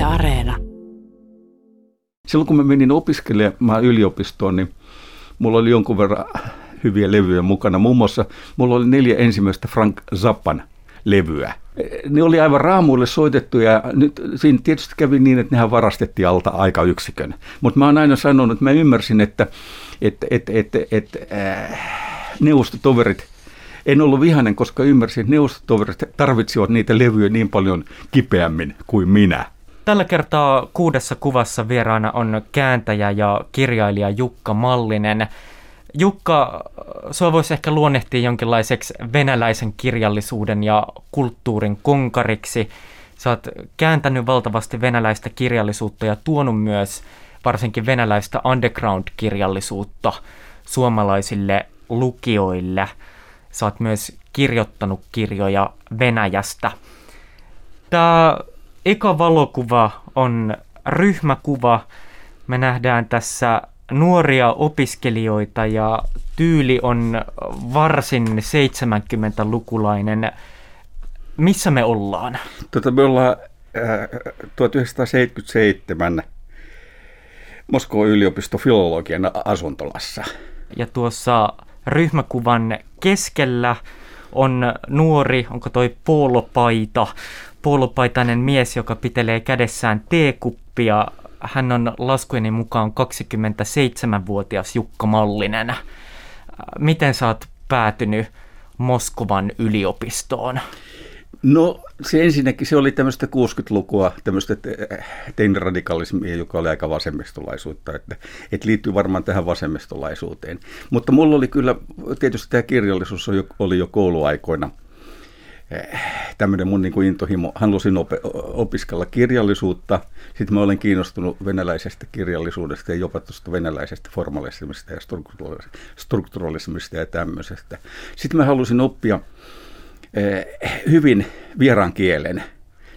Yle Areena. Silloin kun mä menin opiskelemaan yliopistoon, niin mulla oli jonkun verran hyviä levyjä mukana. Muun muassa mulla oli neljä ensimmäistä Frank Zappan levyä. Ne oli aivan raamuille soitettuja ja nyt siinä tietysti kävi niin, että nehän varastettiin alta aika yksikön. Mutta mä oon aina sanonut, että mä ymmärsin, että, että, että, että, että äh, neuvostotoverit en ollut vihainen, koska ymmärsin, että neuvostotoverit tarvitsivat niitä levyjä niin paljon kipeämmin kuin minä. Tällä kertaa kuudessa kuvassa vieraana on kääntäjä ja kirjailija Jukka Mallinen. Jukka, sua voisi ehkä luonnehtia jonkinlaiseksi venäläisen kirjallisuuden ja kulttuurin konkariksi. Sä oot kääntänyt valtavasti venäläistä kirjallisuutta ja tuonut myös varsinkin venäläistä underground-kirjallisuutta suomalaisille lukijoille. Sä oot myös kirjoittanut kirjoja Venäjästä. Tämä eka valokuva on ryhmäkuva. Me nähdään tässä nuoria opiskelijoita ja tyyli on varsin 70-lukulainen. Missä me ollaan? Tota, me ollaan äh, 1977 Moskovan yliopisto filologian asuntolassa. Ja tuossa ryhmäkuvan keskellä on nuori, onko toi poolopaita, poolopaitainen mies, joka pitelee kädessään teekuppia hän on laskujeni mukaan 27-vuotias Jukka Mallinen. Miten sä oot päätynyt Moskovan yliopistoon? No se ensinnäkin se oli tämmöistä 60-lukua, tämmöistä teinradikalismia, joka oli aika vasemmistolaisuutta, että, että liittyy varmaan tähän vasemmistolaisuuteen. Mutta mulla oli kyllä, tietysti tämä kirjallisuus oli jo kouluaikoina – Eh, tämmöinen mun niin kuin intohimo. Halusin op- opiskella kirjallisuutta. Sitten mä olen kiinnostunut venäläisestä kirjallisuudesta ja jopa tuosta venäläisestä formalismista ja strukturalismista ja tämmöisestä. Sitten mä halusin oppia eh, hyvin vieraan kielen.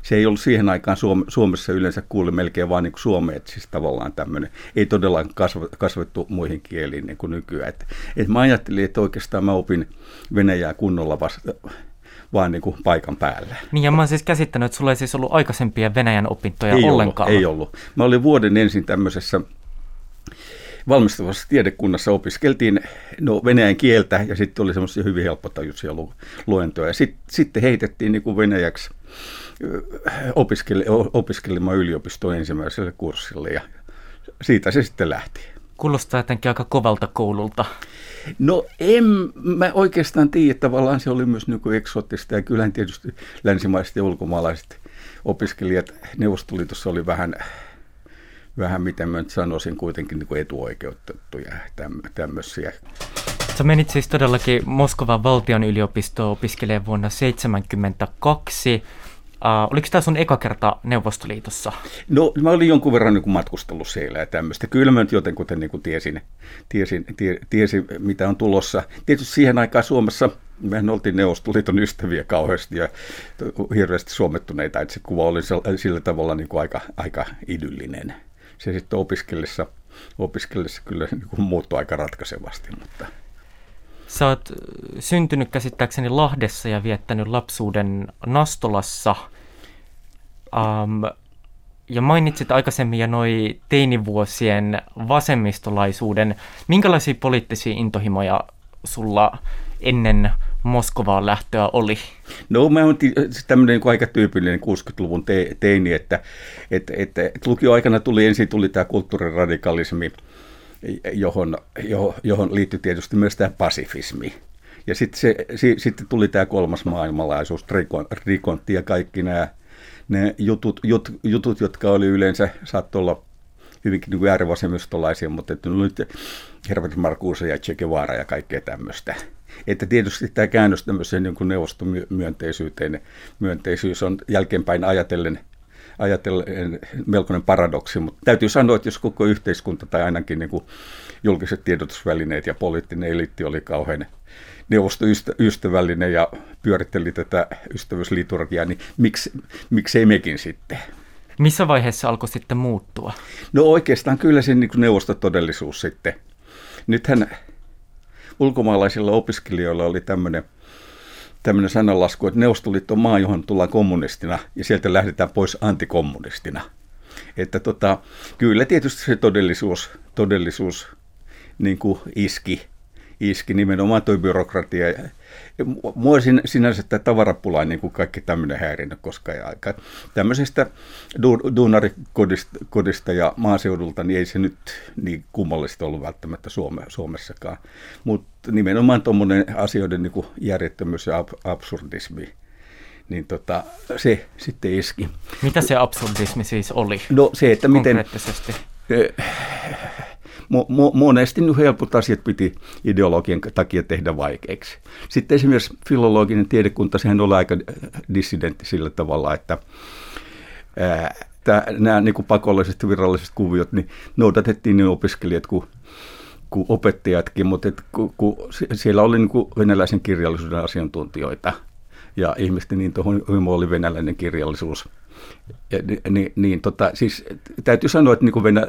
Se ei ollut siihen aikaan Suomessa yleensä kuuli melkein vaan niin kuin että siis tavallaan tämmöinen. Ei todella kasvettu muihin kieliin niin kuin nykyään. Et, et mä ajattelin, että oikeastaan mä opin Venäjää kunnolla vasta vaan niin kuin paikan päällä. Niin ja mä oon siis käsittänyt, että sulla ei siis ollut aikaisempia Venäjän opintoja ei ollenkaan. Ollut, ei ollut. Mä olin vuoden ensin tämmöisessä valmistavassa tiedekunnassa opiskeltiin no, venäjän kieltä ja sitten oli semmoisia hyvin helppotajuisia lu- luentoja. Sitten, sitten heitettiin niin kuin venäjäksi opiskele, opiskelemaan yliopistoon ensimmäiselle kurssille ja siitä se sitten lähti. Kuulostaa jotenkin aika kovalta koululta. No en mä oikeastaan tiedä, tavallaan se oli myös niin eksoottista ja kyllähän tietysti länsimaiset ja ulkomaalaiset opiskelijat Neuvostoliitossa oli vähän, vähän miten mä nyt sanoisin, kuitenkin niin etuoikeutettuja tämmöisiä. Sä menit siis todellakin Moskovan valtion yliopistoon opiskelemaan vuonna 1972 Uh, oliko tämä sun eka kerta Neuvostoliitossa? No mä olin jonkun verran niin matkustellut siellä ja tämmöistä. Kyllä mä nyt jotenkin niin kuin tiesin, tiesin, tie, tiesin, mitä on tulossa. Tietysti siihen aikaan Suomessa mehän oltiin Neuvostoliiton ystäviä kauheasti ja hirveästi suomettuneita, että se kuva oli sillä tavalla niin kuin aika, aika idyllinen. Se sitten opiskellessa, opiskellessa kyllä niin kuin muuttui aika ratkaisevasti, mutta... Sä oot syntynyt käsittääkseni Lahdessa ja viettänyt lapsuuden Nastolassa – Um, ja mainitsit aikaisemmin jo noin teinivuosien vasemmistolaisuuden. Minkälaisia poliittisia intohimoja sulla ennen Moskovaan lähtöä oli? No mä oon tämmöinen niin aika tyypillinen 60-luvun te- teini, että, että, että, että lukioaikana tuli ensin tuli tämä kulttuuriradikalismi, johon, johon, johon liittyi tietysti myös tämä pasifismi. Ja sitten, se, si, sitten tuli tämä kolmas maailmanlaisuus, rikontti ja kaikki nämä ne jutut, jut, jutut jotka oli yleensä, saattoi olla hyvinkin niin äärivasemmistolaisia, mutta että nyt Herbert Marcuse ja Che Guevara ja kaikkea tämmöistä. Että tietysti tämä käännös tämmöiseen niin neuvostomyönteisyyteen, myönteisyys on jälkeenpäin ajatellen, ajatellen melkoinen paradoksi, mutta täytyy sanoa, että jos koko yhteiskunta tai ainakin niin kuin julkiset tiedotusvälineet ja poliittinen eliitti oli kauhean neuvostoystävällinen ja pyöritteli tätä ystävyysliturgiaa, niin miksi, miksei mekin sitten? Missä vaiheessa alkoi sitten muuttua? No oikeastaan kyllä se niin neuvostotodellisuus sitten. Nythän ulkomaalaisilla opiskelijoilla oli tämmöinen tämmöinen sananlasku, että Neuvostoliitto on maa, johon tullaan kommunistina ja sieltä lähdetään pois antikommunistina. Että tota, kyllä tietysti se todellisuus, todellisuus niin kuin iski, iski nimenomaan tuo byrokratia. Mua sinänsä tämä tavarapula niin kuin kaikki tämmöinen häirinyt koskaan aika. Tämmöisestä du- duunarikodista ja maaseudulta, niin ei se nyt niin kummallista ollut välttämättä Suome, Suomessakaan. Mutta nimenomaan tuommoinen asioiden niin kuin järjettömyys ja absurdismi, niin tota, se sitten iski. Mitä se absurdismi siis oli? No se, että miten... Mo, mo, monesti nyt helpot asiat piti ideologian takia tehdä vaikeiksi. Sitten esimerkiksi filologinen tiedekunta, sehän oli aika dissidentti sillä tavalla, että ää, nämä niin kuin pakolliset viralliset kuviot, niin noudatettiin niin opiskelijat kuin kuin opettajatkin, mutta et, kun, kun siellä oli niin kuin venäläisen kirjallisuuden asiantuntijoita ja ihmisten niin tuohon oli venäläinen kirjallisuus. Ja, niin, niin tota, siis täytyy sanoa, että niin kuin venä,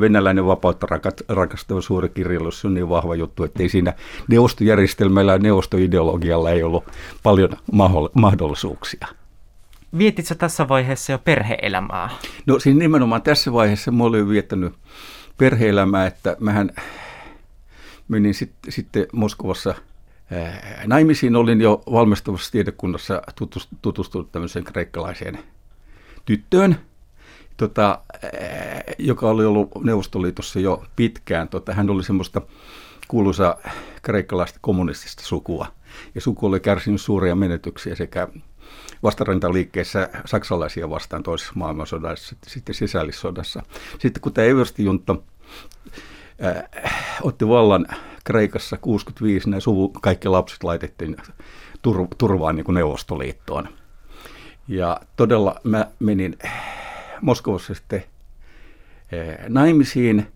venäläinen vapautta rakastava suuri kirjallisuus on niin vahva juttu, että ei siinä neuvostojärjestelmällä ja neuvostoideologialla ei ollut paljon mahdollisuuksia. Vietitkö tässä vaiheessa jo perheelämää? No siinä nimenomaan tässä vaiheessa mä olin viettänyt perheelämää, että mähän menin sitten, sitten Moskovassa naimisiin. Olin jo valmistavassa tiedekunnassa tutustunut tämmöiseen kreikkalaiseen tyttöön, tota, joka oli ollut Neuvostoliitossa jo pitkään. Tota, hän oli semmoista kuuluisa kreikkalaista kommunistista sukua. Ja suku oli kärsinyt suuria menetyksiä sekä vastarintaliikkeessä saksalaisia vastaan toisessa maailmansodassa, sitten sisällissodassa. Sitten kun tämä Eversti-junta äh, otti vallan Kreikassa 65, nämä suvu, kaikki lapset laitettiin tur, turvaan niin kuin Neuvostoliittoon. Ja todella mä menin Moskovassa sitten eh, naimisiin.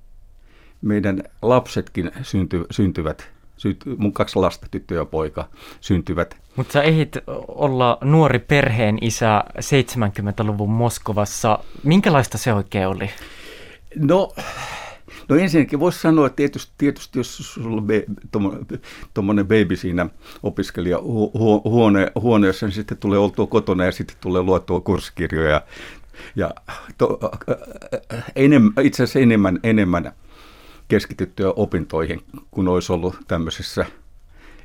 Meidän lapsetkin synty, syntyvät, synty, mun kaksi lasta, tyttö ja poika, syntyvät. Mutta sä ehdit olla nuori perheen isä 70-luvun Moskovassa. Minkälaista se oikein oli? No, No ensinnäkin voisi sanoa, että tietysti, tietysti jos sulla on tuommoinen baby siinä opiskelija hu, huone, huoneessa, niin sitten tulee oltua kotona ja sitten tulee luettua kurssikirjoja. Ja to, enem, itse asiassa enemmän, enemmän keskityttyä opintoihin, kun olisi ollut tämmöisessä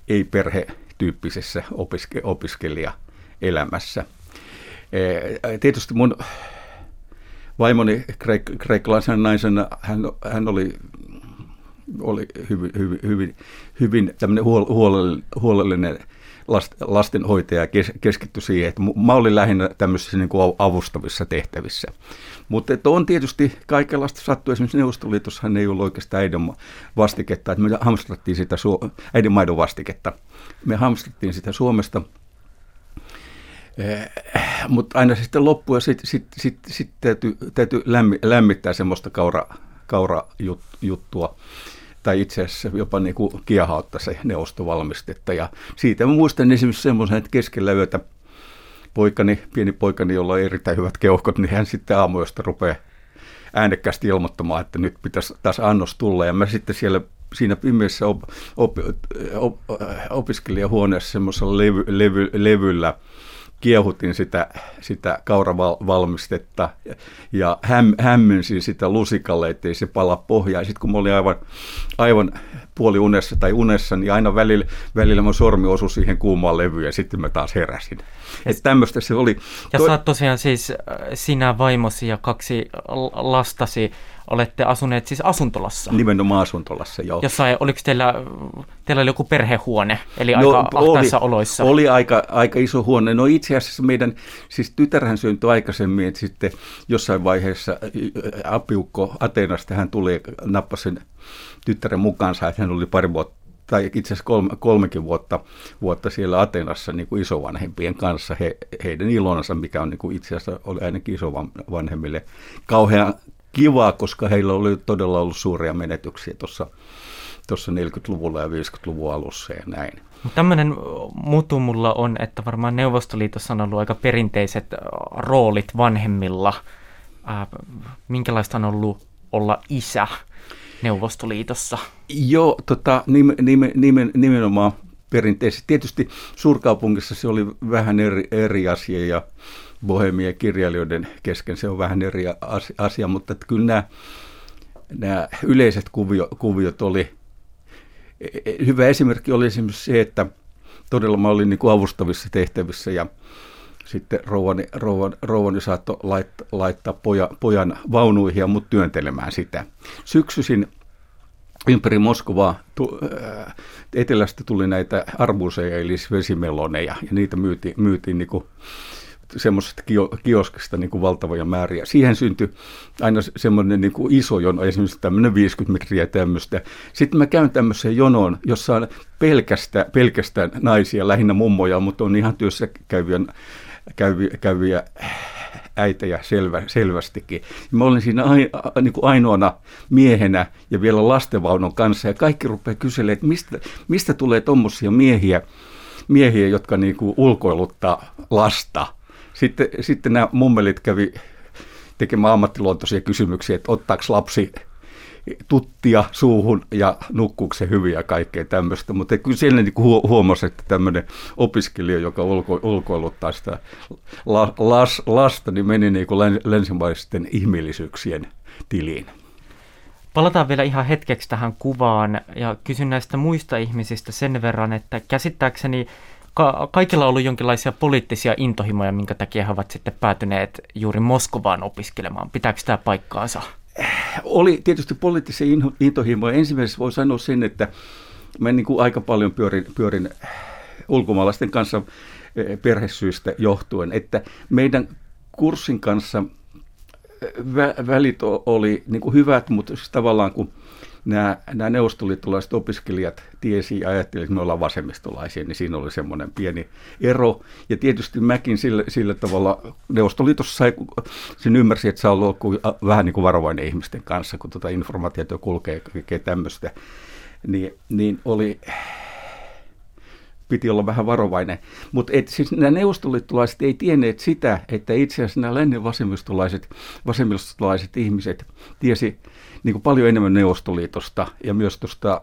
ei-perhetyyppisessä opiske, opiskelijaelämässä. Tietysti mun vaimoni kreik- kreikkalaisen naisena, hän, hän oli, oli hyvin, hyvin, hyvin, hyvin tämmöinen huol, huolellinen, huolellinen lastenhoitaja ja kes, siihen, että mä olin lähinnä tämmöisissä niin kuin avustavissa tehtävissä. Mutta että on tietysti kaikenlaista sattu. Esimerkiksi Neuvostoliitossahan ei ollut oikeastaan äidin vastiketta, että me hamstrattiin sitä äidin maidon vastiketta. Me hamstrattiin sitä Suomesta – mutta aina sitten loppu ja sitten sit, sit, sit täytyy, täytyy lämmi, lämmittää semmoista kaura, kaurajuttua tai itse asiassa jopa niin kuin kiehautta se neuvostovalmistetta. Ja siitä mä muistan esimerkiksi semmoisen, että keskellä yötä poikani, pieni poikani, jolla on erittäin hyvät keuhkot, niin hän sitten aamuista rupeaa äänekkäästi ilmoittamaan, että nyt pitäisi taas annos tulla. Ja mä sitten siellä siinä pimeässä op, op, op, opiskelijahuoneessa semmoisella levy, levy, levyllä kiehutin sitä, sitä kauravalmistetta ja häm, hämmynsin sitä lusikalle, ettei se pala pohjaa. Sitten kun mä olin aivan, aivan puoli unessa tai unessa, niin aina välillä, välillä mun sormi osui siihen kuumaan levyyn ja sitten mä taas heräsin. Että tämmöistä se oli. Ja to... sä oot tosiaan siis äh, sinä, vaimosi ja kaksi lastasi olette asuneet siis asuntolassa. Nimenomaan asuntolassa, joo. Jossain, oliko teillä, teillä oli joku perhehuone, eli no, aika ahtaissa oli, oloissa? Oli aika, aika iso huone. No itse asiassa meidän, siis tytärhän syntyi aikaisemmin, että sitten jossain vaiheessa apiukko Atenasta hän tuli nappasi sen tyttären mukaansa, että hän oli pari vuotta tai itse asiassa kolme, kolmekin vuotta, vuotta siellä Atenassa niin kuin isovanhempien kanssa, he, heidän ilonansa, mikä on niin kuin itse asiassa oli ainakin isovanhemmille kauhean kivaa, koska heillä oli todella ollut suuria menetyksiä tuossa tuossa 40-luvulla ja 50-luvun alussa ja näin. Tämmöinen mutu mulla on, että varmaan Neuvostoliitossa on ollut aika perinteiset roolit vanhemmilla. Äh, minkälaista on ollut olla isä Neuvostoliitossa? Joo, tota, nimen, nimen, nimenomaan perinteisesti. Tietysti suurkaupungissa se oli vähän eri, eri asia ja bohemia kirjailijoiden kesken, se on vähän eri asia, mutta että kyllä nämä, nämä yleiset kuvio, kuviot oli, e, e, hyvä esimerkki oli esimerkiksi se, että todella mä olin niin kuin avustavissa tehtävissä ja sitten rouvani, rouvani, rouvani saattoi laittaa, laittaa poja, pojan vaunuihin ja mut työntelemään sitä. Syksyisin ympäri Moskovaa tu, ää, äh, etelästä tuli näitä arbuuseja, eli vesimeloneja, ja niitä myytiin, myytiin niin semmoisesta kioskista niin kuin valtavoja määriä. Siihen syntyi aina semmoinen niin kuin iso jono, esimerkiksi tämmöinen 50 metriä tämmöistä. Sitten mä käyn tämmöiseen jonoon, jossa on pelkästään, pelkästään naisia, lähinnä mummoja, mutta on ihan työssä käyviä, käyviä, käyviä äitejä selvä, selvästikin. Mä olin siinä ai, a, niin kuin ainoana miehenä ja vielä lastenvaunon kanssa ja kaikki rupeaa kyselemään, että mistä, mistä tulee tuommoisia miehiä, miehiä, jotka niin kuin ulkoiluttaa lasta. Sitten, sitten nämä mummelit kävi tekemään ammattiluontoisia kysymyksiä, että ottaako lapsi tuttia suuhun ja nukkuuko se hyvin ja kaikkea tämmöistä. Mutta kyllä siellä niin huomasi, että tämmöinen opiskelija, joka ulko, ulkoiluttaa sitä la, las, lasta, niin meni niin kuin länsimaisten ihmillisyyksien tiliin. Palataan vielä ihan hetkeksi tähän kuvaan ja kysyn näistä muista ihmisistä sen verran, että käsittääkseni ka- kaikilla on ollut jonkinlaisia poliittisia intohimoja, minkä takia he ovat sitten päätyneet juuri Moskovaan opiskelemaan. Pitääkö tämä paikkaansa? oli tietysti poliittisia intohimoja. Ensimmäisenä voi sanoa sen, että mä niin kuin aika paljon pyörin, pyörin ulkomaalaisten kanssa eh, perhesyistä johtuen, että meidän kurssin kanssa eh, vä- välit oli niin kuin hyvät, mutta siis tavallaan kun nämä, nämä neuvostoliittolaiset opiskelijat tiesi ja ajattelivat, että me ollaan vasemmistolaisia, niin siinä oli semmoinen pieni ero. Ja tietysti mäkin sillä, sillä tavalla Neuvostoliitossa sai, sen ymmärsi, että saa olla vähän niin kuin varovainen ihmisten kanssa, kun tuota informaatiota kulkee kaikkea tämmöistä. Niin, niin oli, piti olla vähän varovainen. Mutta siis nämä neuvostoliittolaiset ei tienneet sitä, että itse asiassa nämä lännen vasemmistolaiset, vasemmistolaiset ihmiset tiesi niin kuin paljon enemmän Neuvostoliitosta ja myös tuosta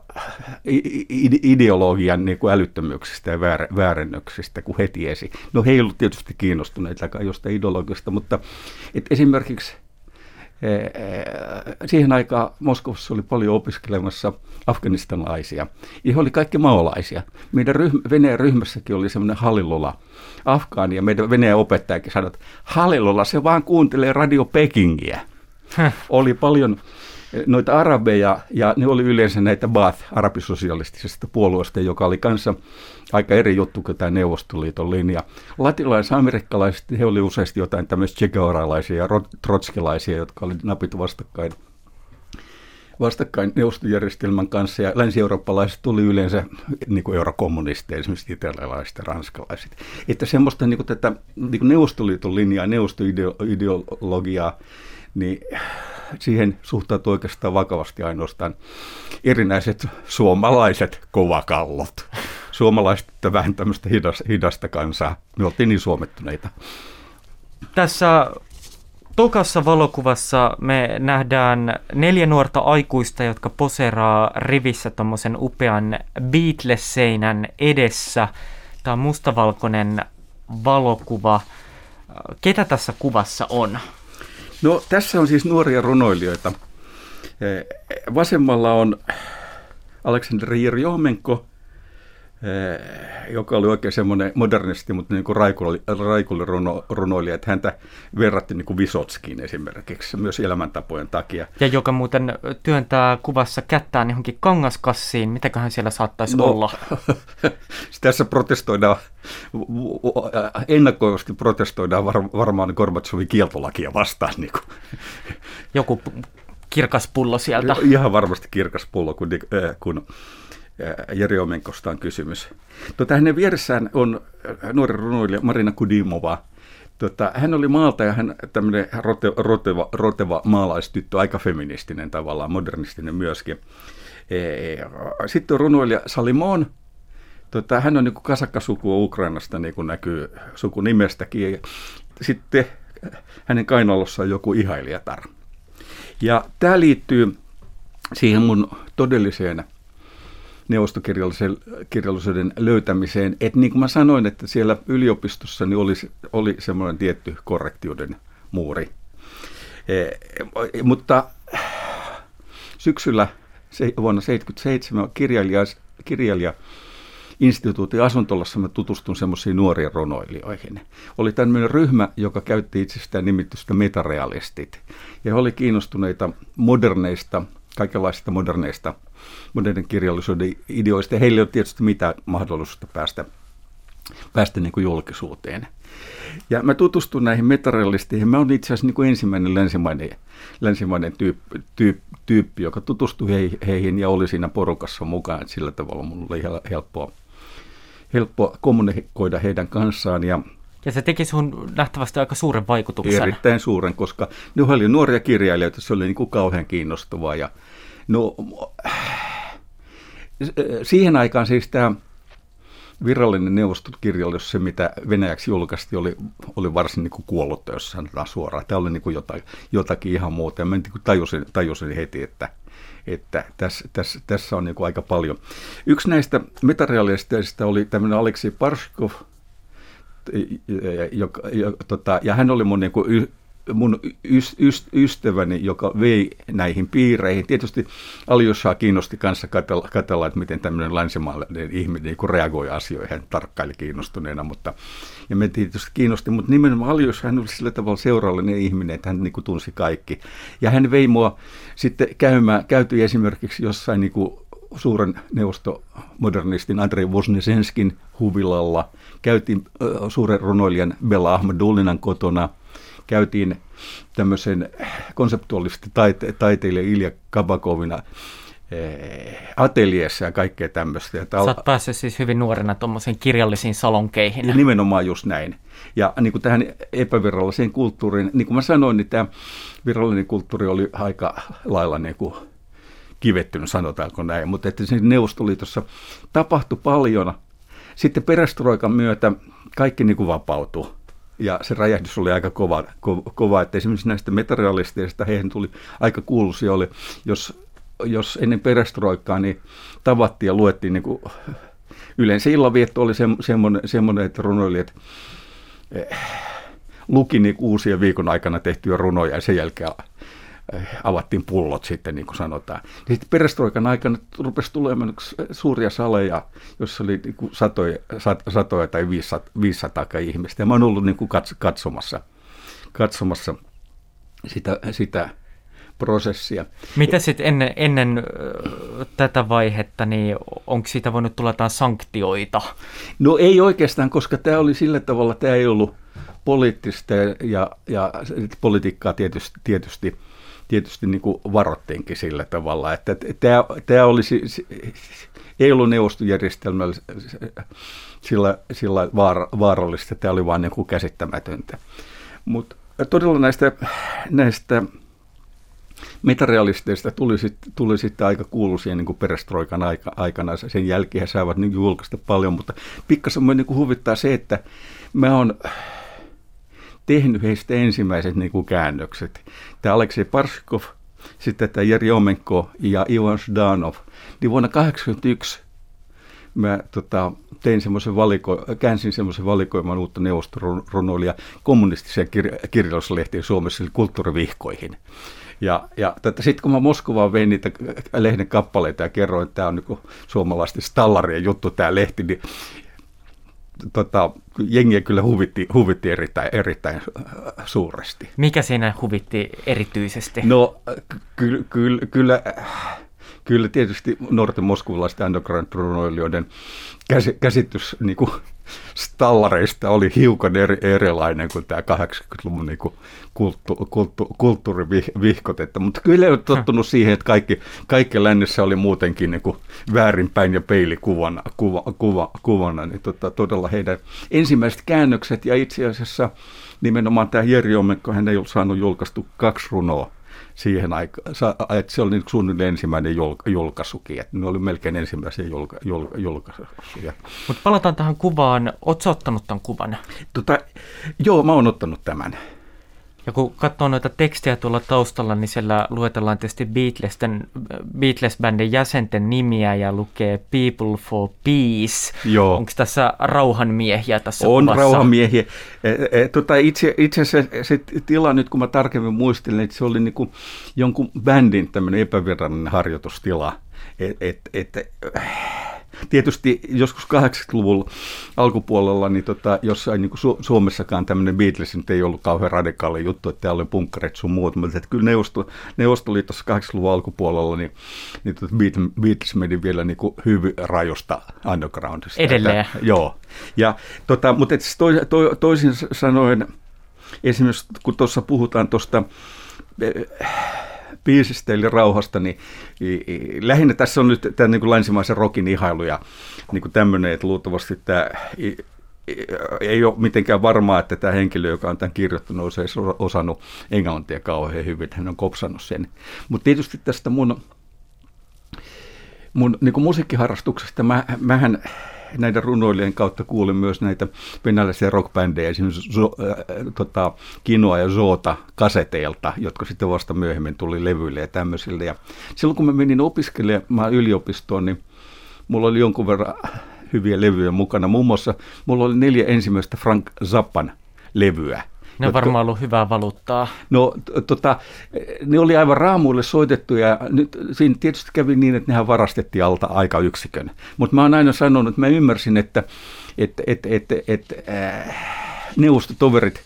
ideologian niin kuin älyttömyyksistä ja väär, väärennöksistä, kuin he tiesi. No he ei ollut tietysti kiinnostuneita jostain ideologiasta, mutta et esimerkiksi e, e, siihen aikaan Moskovassa oli paljon opiskelemassa afganistanilaisia. Ja he oli kaikki maolaisia. Meidän ryhmä, Venäjän ryhmässäkin oli semmoinen Hallilola afgaani, ja meidän Venäjän opettajakin sanoi, että Hallilola, se vaan kuuntelee Radio Pekingiä. oli paljon noita arabeja, ja ne oli yleensä näitä Baath, arabisosialistisesta puolueesta, joka oli kanssa aika eri juttu kuin tämä Neuvostoliiton linja. Latinalais-amerikkalaiset, he oli useasti jotain tämmöistä tsekeoralaisia ja trotskilaisia, jotka oli napit vastakkain vastakkain neuvostojärjestelmän kanssa ja länsi-eurooppalaiset tuli yleensä niin kuin eurokommunisteja, esimerkiksi italialaiset ja ranskalaiset. Että semmoista niin kuin tätä niin kuin Neuvostoliiton linjaa, neuvostoideologiaa, niin siihen suhtautuu oikeastaan vakavasti ainoastaan erinäiset suomalaiset kovakallot. Suomalaiset vähän tämmöistä hidasta, hidasta kansaa. Me oltiin niin suomettuneita. Tässä tokassa valokuvassa me nähdään neljä nuorta aikuista, jotka poseraa rivissä tuommoisen upean Beatles-seinän edessä. Tämä on mustavalkoinen valokuva. Ketä tässä kuvassa on? No tässä on siis nuoria runoilijoita. Vasemmalla on Aleksandr Jirjomenko, Eh, joka oli oikein semmoinen modernisti, mutta niin kuin Raikuli, Raikuli runo, runoilija, että häntä verrattiin niin kuin Visotskiin esimerkiksi myös elämäntapojen takia. Ja joka muuten työntää kuvassa kättään johonkin kangaskassiin, mitäköhän siellä saattaisi no, olla? tässä protestoidaan, ennakoivasti protestoidaan var, varmaan Gorbatsovin kieltolakia vastaan. Niin kuin. Joku kirkas pullo sieltä. Ihan varmasti kirkas pullo, kun, äh, kun Jeri Omenkosta on kysymys. Tota, hänen vieressään on nuori runoilija Marina Kudimova. Tota, hän oli maalta ja hän tämmöinen rote, roteva, roteva maalaistyttö, aika feministinen tavallaan, modernistinen myöskin. E, sitten on runoilija Salimon. Tota, hän on niin kasakkasukua Ukrainasta, niin kuin näkyy sukunimestäkin. Sitten hänen kainalossa on joku ihailijatar. Ja tämä liittyy siihen mun todelliseen neuvostokirjallisuuden löytämiseen. Että niin kuin mä sanoin, että siellä yliopistossa niin oli, oli semmoinen tietty korrektiuden muuri. E, mutta syksyllä vuonna 1977 kirjailija, kirjailija instituutin asuntolassa mä tutustun semmoisiin nuoriin runoilijoihin. Oli tämmöinen ryhmä, joka käytti itsestään nimitystä metarealistit. Ja he oli kiinnostuneita moderneista, kaikenlaisista moderneista, modernin kirjallisuuden ideoista. Heillä ei ole tietysti mitään mahdollisuutta päästä, päästä niin kuin julkisuuteen. Ja mä tutustun näihin metarealisteihin. Mä olen itse asiassa niin kuin ensimmäinen länsimainen, länsimainen tyyppi, tyyppi, tyyppi, joka tutustui heihin ja oli siinä porukassa mukaan. Sillä tavalla mulla oli helppoa helppo kommunikoida heidän kanssaan. Ja ja se teki sun nähtävästi aika suuren vaikutuksen. Erittäin suuren, koska ne oli nuoria kirjailijoita, se oli niin kuin kauhean kiinnostavaa. Ja, no, siihen aikaan siis tämä virallinen neuvostokirjallisuus, se mitä venäjäksi julkaistiin, oli, oli varsin niin kuin jos sanotaan suoraan. Tämä oli niin kuin jotakin, jotakin ihan muuta. Ja mä niin kuin tajusin, tajusin heti, että – että tässä, tässä, tässä on niin kuin aika paljon. Yksi näistä metarealisteista oli tämmöinen Aleksi Parskov, joka, joka, tota, ja hän oli mun niin kuin mun ystäväni, joka vei näihin piireihin. Tietysti Aljossaa kiinnosti kanssa katella, katella että miten tämmöinen länsimaalainen ihminen niin reagoi asioihin. Hän tarkkaili kiinnostuneena, mutta ja me tietysti kiinnosti, mutta nimenomaan Aljos, hän oli sillä tavalla seurallinen ihminen, että hän niin kuin tunsi kaikki. Ja hän vei mua sitten käymään, käytiin esimerkiksi jossain niin kuin suuren neuvostomodernistin Andrei Vosnesenskin huvilalla, käytiin suuren runoilijan Bela Ahmadullinan kotona – käytiin tämmöisen konseptuaalisesti taite- taiteilija Ilja Kabakovina eh, ateliessa ja kaikkea tämmöistä. Ja Sä oot päässyt siis hyvin nuorena tuommoisiin kirjallisiin salonkeihin. Nimenomaan just näin. Ja niin kuin tähän epäviralliseen kulttuuriin, niin kuin mä sanoin, niin tämä virallinen kulttuuri oli aika lailla niin kuin kivettynyt, sanotaanko näin, mutta että siinä Neuvostoliitossa tapahtui paljon. Sitten perestroikan myötä kaikki niin kuin vapautui ja se räjähdys oli aika kova, ko, kova että esimerkiksi näistä metarealisteista heihin tuli aika kuuluisia oli, jos, jos ennen perestroikkaa niin tavattiin ja luettiin niin kuin, yleensä illanvietto oli se, semmoinen, semmoinen, että runoilijat eh, luki niin uusia viikon aikana tehtyjä runoja ja sen jälkeen avattiin pullot sitten, niin kuin sanotaan. Ja sitten perestroikan aikana rupesi tulemaan suuria saleja, joissa oli niin kuin satoja, satoja tai 500, 500 ihmistä. Ja mä oon ollut niin kuin katsomassa, katsomassa sitä, sitä prosessia. Mitä sitten ennen, ennen tätä vaihetta, niin onko siitä voinut tulla jotain sanktioita? No ei oikeastaan, koska tämä oli sillä tavalla, tämä ei ollut poliittista ja, ja politiikkaa tietysti, tietysti tietysti niin kuin varoittiinkin sillä tavalla, että tämä, olisi, ei ollut neuvostojärjestelmällä sillä, sillä vaara, vaarallista, tämä oli vain niin kuin käsittämätöntä. Mutta todella näistä, näistä metarealisteista tuli, sit, tuli sitten aika kuuluisia niin perestroikan aika, aikana. Sen jälkeen he saivat niin julkaista paljon, mutta pikkasen niin huvittaa se, että mä oon tehnyt heistä ensimmäiset niin kuin käännökset. Tämä Aleksei Parskov, sitten tämä Jeri Omenko ja Ivan Zdanov. Niin vuonna 1981 mä tota, tein semmoisen valiko, käänsin semmoisen valikoiman uutta neuvostorunoilia kommunistiseen kir- kirjallisuuslehtiin Suomessa, eli kulttuurivihkoihin. Ja, ja sitten kun mä Moskovaan vein niitä lehden kappaleita ja kerroin, että tämä on niin suomalaisten stallarien juttu tämä lehti, niin tota, jengiä kyllä huvitti, huvitti erittäin, erittäin äh, suuresti. Mikä siinä huvitti erityisesti? No kyllä, kyllä, kyllä, kyllä tietysti nuorten moskuvalaisten underground-runoilijoiden käsitys niin kuin, stallareista oli hiukan eri, erilainen kuin tämä 80-luvun niin kuin kulttu, kulttu, kulttuurivihkotetta, mutta kyllä ei ole tottunut siihen, että kaikki, kaikki lännessä oli muutenkin niin kuin väärinpäin ja peilikuvana, kuva, kuva, kuvana, niin tota, todella heidän ensimmäiset käännökset ja itse asiassa nimenomaan tämä Jeri Omenko, hän ei ollut saanut julkaistu kaksi runoa siihen aikaan, että se oli niin suunnilleen ensimmäinen julkaisukin, että ne oli melkein ensimmäisiä julka, julka, julkaisuja. Mutta palataan tähän kuvaan. Oletko ottanut tämän kuvan? Tota, joo, mä oon ottanut tämän. Ja kun katsoo noita tekstejä tuolla taustalla, niin siellä luetellaan tietysti Beatlesten, Beatles-bändin jäsenten nimiä ja lukee People for Peace. Joo. Onko tässä rauhanmiehiä tässä On kuvassa? rauhanmiehiä. E, e, tota, itse, itse asiassa se tila nyt, kun mä tarkemmin muistelen, että se oli niin kuin jonkun bändin tämmöinen epävirallinen harjoitustila. Et, et, et, tietysti joskus 80-luvun alkupuolella, niin tota, jossain niin kuin Su- Suomessakaan tämmöinen Beatles nyt ei ollut kauhean radikaali juttu, että täällä oli punkkarit sun muut, mutta että kyllä Neuvosto, Neuvostoliitossa 80-luvun alkupuolella, niin, niin tota Beatles meni vielä niin kuin hyvin rajosta undergroundista. Edelleen. Että, joo, ja, tota, mutta et to, to, toisin sanoen, esimerkiksi kun tuossa puhutaan tuosta biisistä eli rauhasta, niin lähinnä tässä on nyt tämä niin länsimaisen rokin ihailu ja niin kuin tämmöinen, että luultavasti tämä ei ole mitenkään varmaa, että tämä henkilö, joka on tämän kirjoittanut, olisi osannut englantia kauhean hyvin, hän on kopsannut sen. Mutta tietysti tästä mun, mun niin kuin musiikkiharrastuksesta, mä, mähän näiden runoilijan kautta kuulin myös näitä venäläisiä rockbändejä, esimerkiksi zo, äh, tota, Kinoa ja Zoota kaseteilta, jotka sitten vasta myöhemmin tuli levyille ja tämmöisille. Ja silloin kun mä menin opiskelemaan yliopistoon, niin mulla oli jonkun verran hyviä levyjä mukana. Muun muassa mulla oli neljä ensimmäistä Frank Zappan levyä. Ne on varmaan ollut hyvää valuuttaa. No, tota, ne oli aivan raamuille soitettu ja nyt siinä tietysti kävi niin, että nehän varastettiin alta aika yksikön. Mutta mä oon aina sanonut, että mä ymmärsin, että et, et, et, et, äh, neuvostotoverit,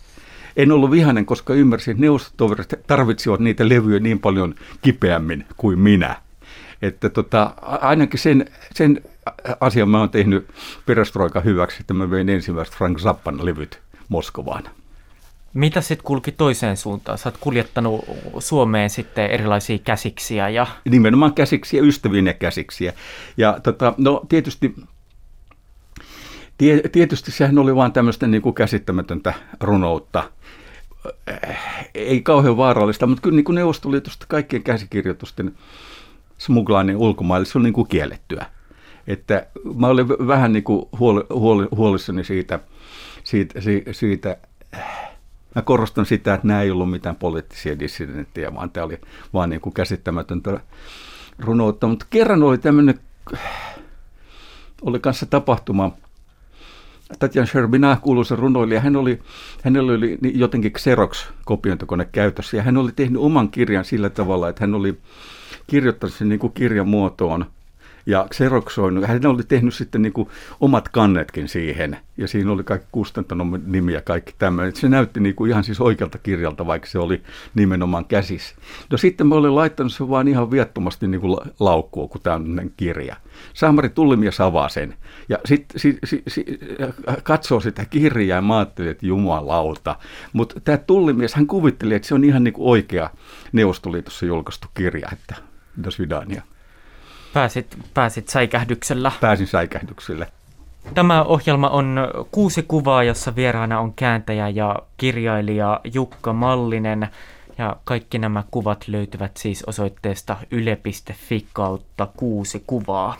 en ollut vihainen, koska ymmärsin, että neuvostotoverit tarvitsivat niitä levyjä niin paljon kipeämmin kuin minä. Että tota, ainakin sen, sen asian mä oon tehnyt perestroika hyväksi, että mä vein ensimmäiset Frank Zappan levyt Moskovaan. Mitä sitten kulki toiseen suuntaan? Sä oot kuljettanut Suomeen sitten erilaisia käsiksiä ja... Nimenomaan käsiksiä, ystävien ja käsiksiä. Ja tota, no tietysti, tie, tietysti sehän oli vain tämmöistä niin kuin käsittämätöntä runoutta. Ei kauhean vaarallista, mutta kyllä niin kuin Neuvostoliitosta kaikkien käsikirjoitusten smuglainen ulkomaille, se on niin kuin kiellettyä. Että mä olin vähän niin kuin huoli, huoli, huolissani siitä, siitä, siitä, siitä mä korostan sitä, että nämä ei ollut mitään poliittisia dissidenttejä, vaan tämä oli vaan niin kuin käsittämätöntä runoutta. Mutta kerran oli tämmöinen, oli kanssa tapahtuma, Tatjan Sherbina, kuuluisa runoilija, hän oli, hänellä oli jotenkin Xerox-kopiointikone käytössä ja hän oli tehnyt oman kirjan sillä tavalla, että hän oli kirjoittanut sen niin kuin kirjan muotoon ja xeroxoinut. Hän oli tehnyt sitten niin kuin omat kannetkin siihen, ja siinä oli kaikki kustantanut nimi ja kaikki tämmöinen. Se näytti niin kuin ihan siis oikealta kirjalta, vaikka se oli nimenomaan käsissä. No sitten mä olin laittanut sen vaan ihan viattomasti niin kuin laukkuun, kun tämä on kirja. Saamari tullimies avaa sen, ja sitten si, si, si, katsoo sitä kirjaa, ja mä ajattelin, että jumalauta. Mutta tämä tullimies, hän kuvitteli, että se on ihan niin kuin oikea Neuvostoliitossa julkaistu kirja, että das vidania. Pääsit, pääsit säikähdyksellä. Pääsin säikähdykselle. Tämä ohjelma on kuusi kuvaa, jossa vieraana on kääntäjä ja kirjailija Jukka Mallinen. Ja kaikki nämä kuvat löytyvät siis osoitteesta yle.fi kautta kuusi kuvaa.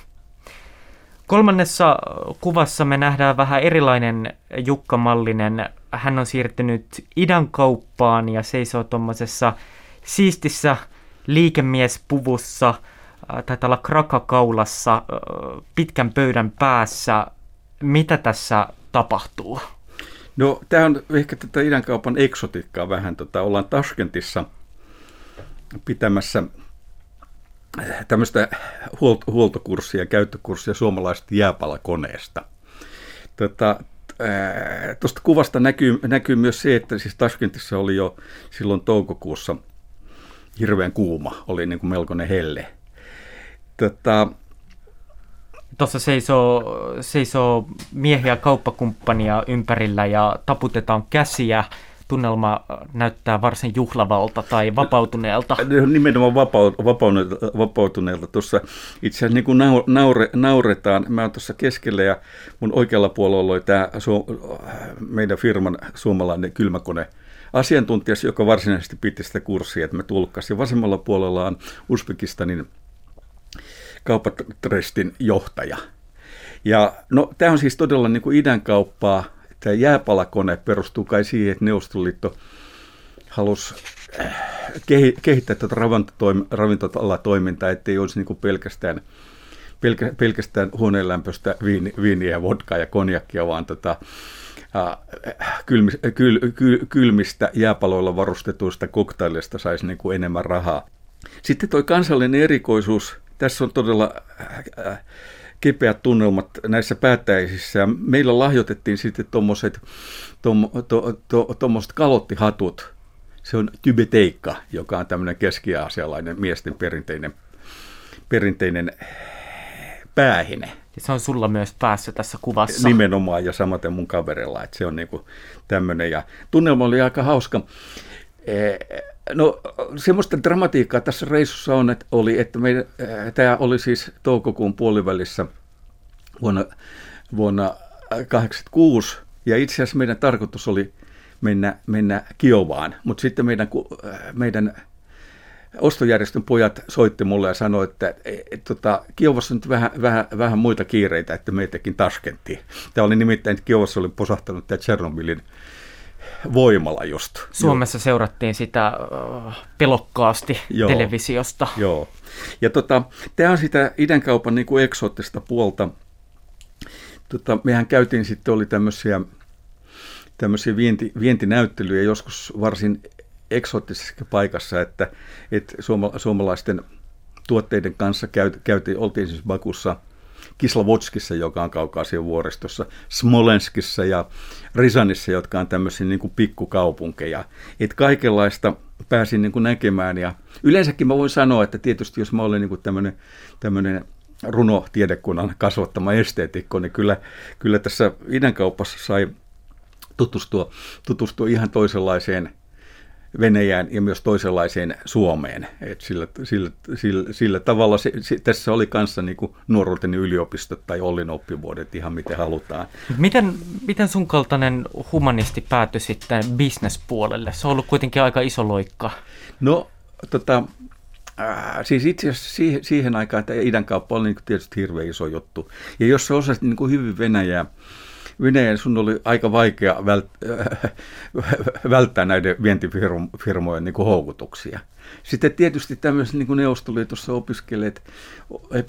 Kolmannessa kuvassa me nähdään vähän erilainen Jukka Mallinen. Hän on siirtynyt idän kauppaan ja seisoo tuommoisessa siistissä liikemiespuvussa – taitaa olla krakakaulassa pitkän pöydän päässä. Mitä tässä tapahtuu? No, tämä on ehkä tätä idänkaupan eksotiikkaa vähän. Tota, ollaan Taskentissa pitämässä tämmöistä huoltokurssia, käyttökurssia suomalaisesta jääpalakoneesta. Tota, Tuosta kuvasta näkyy, näkyy myös se, että siis Taskentissa oli jo silloin toukokuussa hirveän kuuma, oli niin kuin melkoinen helle. Tota, Tuossa seisoo, seisoo miehiä kauppakumppania ympärillä ja taputetaan käsiä. Tunnelma näyttää varsin juhlavalta tai vapautuneelta. Nimenomaan vapautuneelta. Tuossa itse asiassa niin kuin naure, nauretaan. Mä oon tuossa keskellä ja mun oikealla puolella oli tämä meidän firman suomalainen kylmäkone asiantuntija, joka varsinaisesti piti sitä kurssia, että me tulkkasin. Vasemmalla puolella on Uzbekistanin kauppatrestin johtaja. Ja no, tämä on siis todella niin kuin idän kauppaa. Tämä jääpalakone perustuu kai siihen, että Neuvostoliitto halus kehittää tuota ravintolatoimintaa, ettei olisi niin kuin pelkästään, pelkä, pelkästään huoneenlämpöistä viini, viiniä ja vodkaa ja konjakkia, vaan tota, kylmistä, kyl, kyl, kylmistä jääpaloilla varustetuista koktaileista saisi niin kuin enemmän rahaa. Sitten tuo kansallinen erikoisuus, tässä on todella kipeät tunnelmat näissä päättäjisissä. Meillä lahjoitettiin sitten tuommoiset tom, to, to, to, kalottihatut. Se on tybeteikka, joka on tämmöinen keski-aasialainen miesten perinteinen, perinteinen päähine. Ja se on sulla myös päässä tässä kuvassa. Nimenomaan ja samaten mun kaverilla, että se on niinku tämmöinen. Ja tunnelma oli aika hauska. No semmoista dramatiikkaa tässä reissussa on, että oli, että me, tämä oli siis toukokuun puolivälissä vuonna, vuonna 1986, ja itse asiassa meidän tarkoitus oli mennä, mennä Kiovaan, mutta sitten meidän, meidän ostojärjestön pojat soitti mulle ja sanoi, että et, tota, Kiovassa on nyt vähän, vähän, vähän muita kiireitä, että meitäkin taskenttiin. Tämä oli nimittäin, että Kiovassa oli posahtanut tämä Tchernobylin voimala just. Suomessa Joo. seurattiin sitä uh, pelokkaasti Joo. televisiosta. Joo. Ja tota, tämä on sitä idänkaupan niin kuin eksoottista puolta. Tota, mehän käytiin sitten, oli tämmöisiä, tämmöisiä vienti, vientinäyttelyjä joskus varsin eksoottisessa paikassa, että, että suoma, suomalaisten tuotteiden kanssa käyt, käytiin, oltiin siis Bakussa – Kislavotskissa, joka on Kaukaasian vuoristossa, Smolenskissa ja Risanissa, jotka on tämmöisiä niin kuin pikkukaupunkeja. Että kaikenlaista pääsin niin kuin näkemään ja yleensäkin mä voin sanoa, että tietysti jos mä olen niin kuin tämmöinen, tämmöinen runotiedekunnan kasvattama esteetikko, niin kyllä, kyllä tässä idänkaupassa sai tutustua, tutustua ihan toisenlaiseen Venäjään ja myös toisenlaiseen Suomeen. Et sillä, sillä, sillä, sillä tavalla se, se, tässä oli kanssa niin kuin nuoruuteni yliopisto tai Ollin oppivuodet ihan miten halutaan. Miten, miten sun kaltainen humanisti päätyi sitten bisnespuolelle? Se on ollut kuitenkin aika iso loikka. No, tota, äh, siis itse asiassa siihen, siihen aikaan tämä idänkauppa oli niin tietysti hirveän iso juttu. Ja jos sä osasit niin kuin hyvin Venäjää, Venäjän sun oli aika vaikea vält- välttää näiden vientifirmojen niin kuin houkutuksia. Sitten tietysti tämmöiset niin kuin Neuvostoliitossa opiskelleet,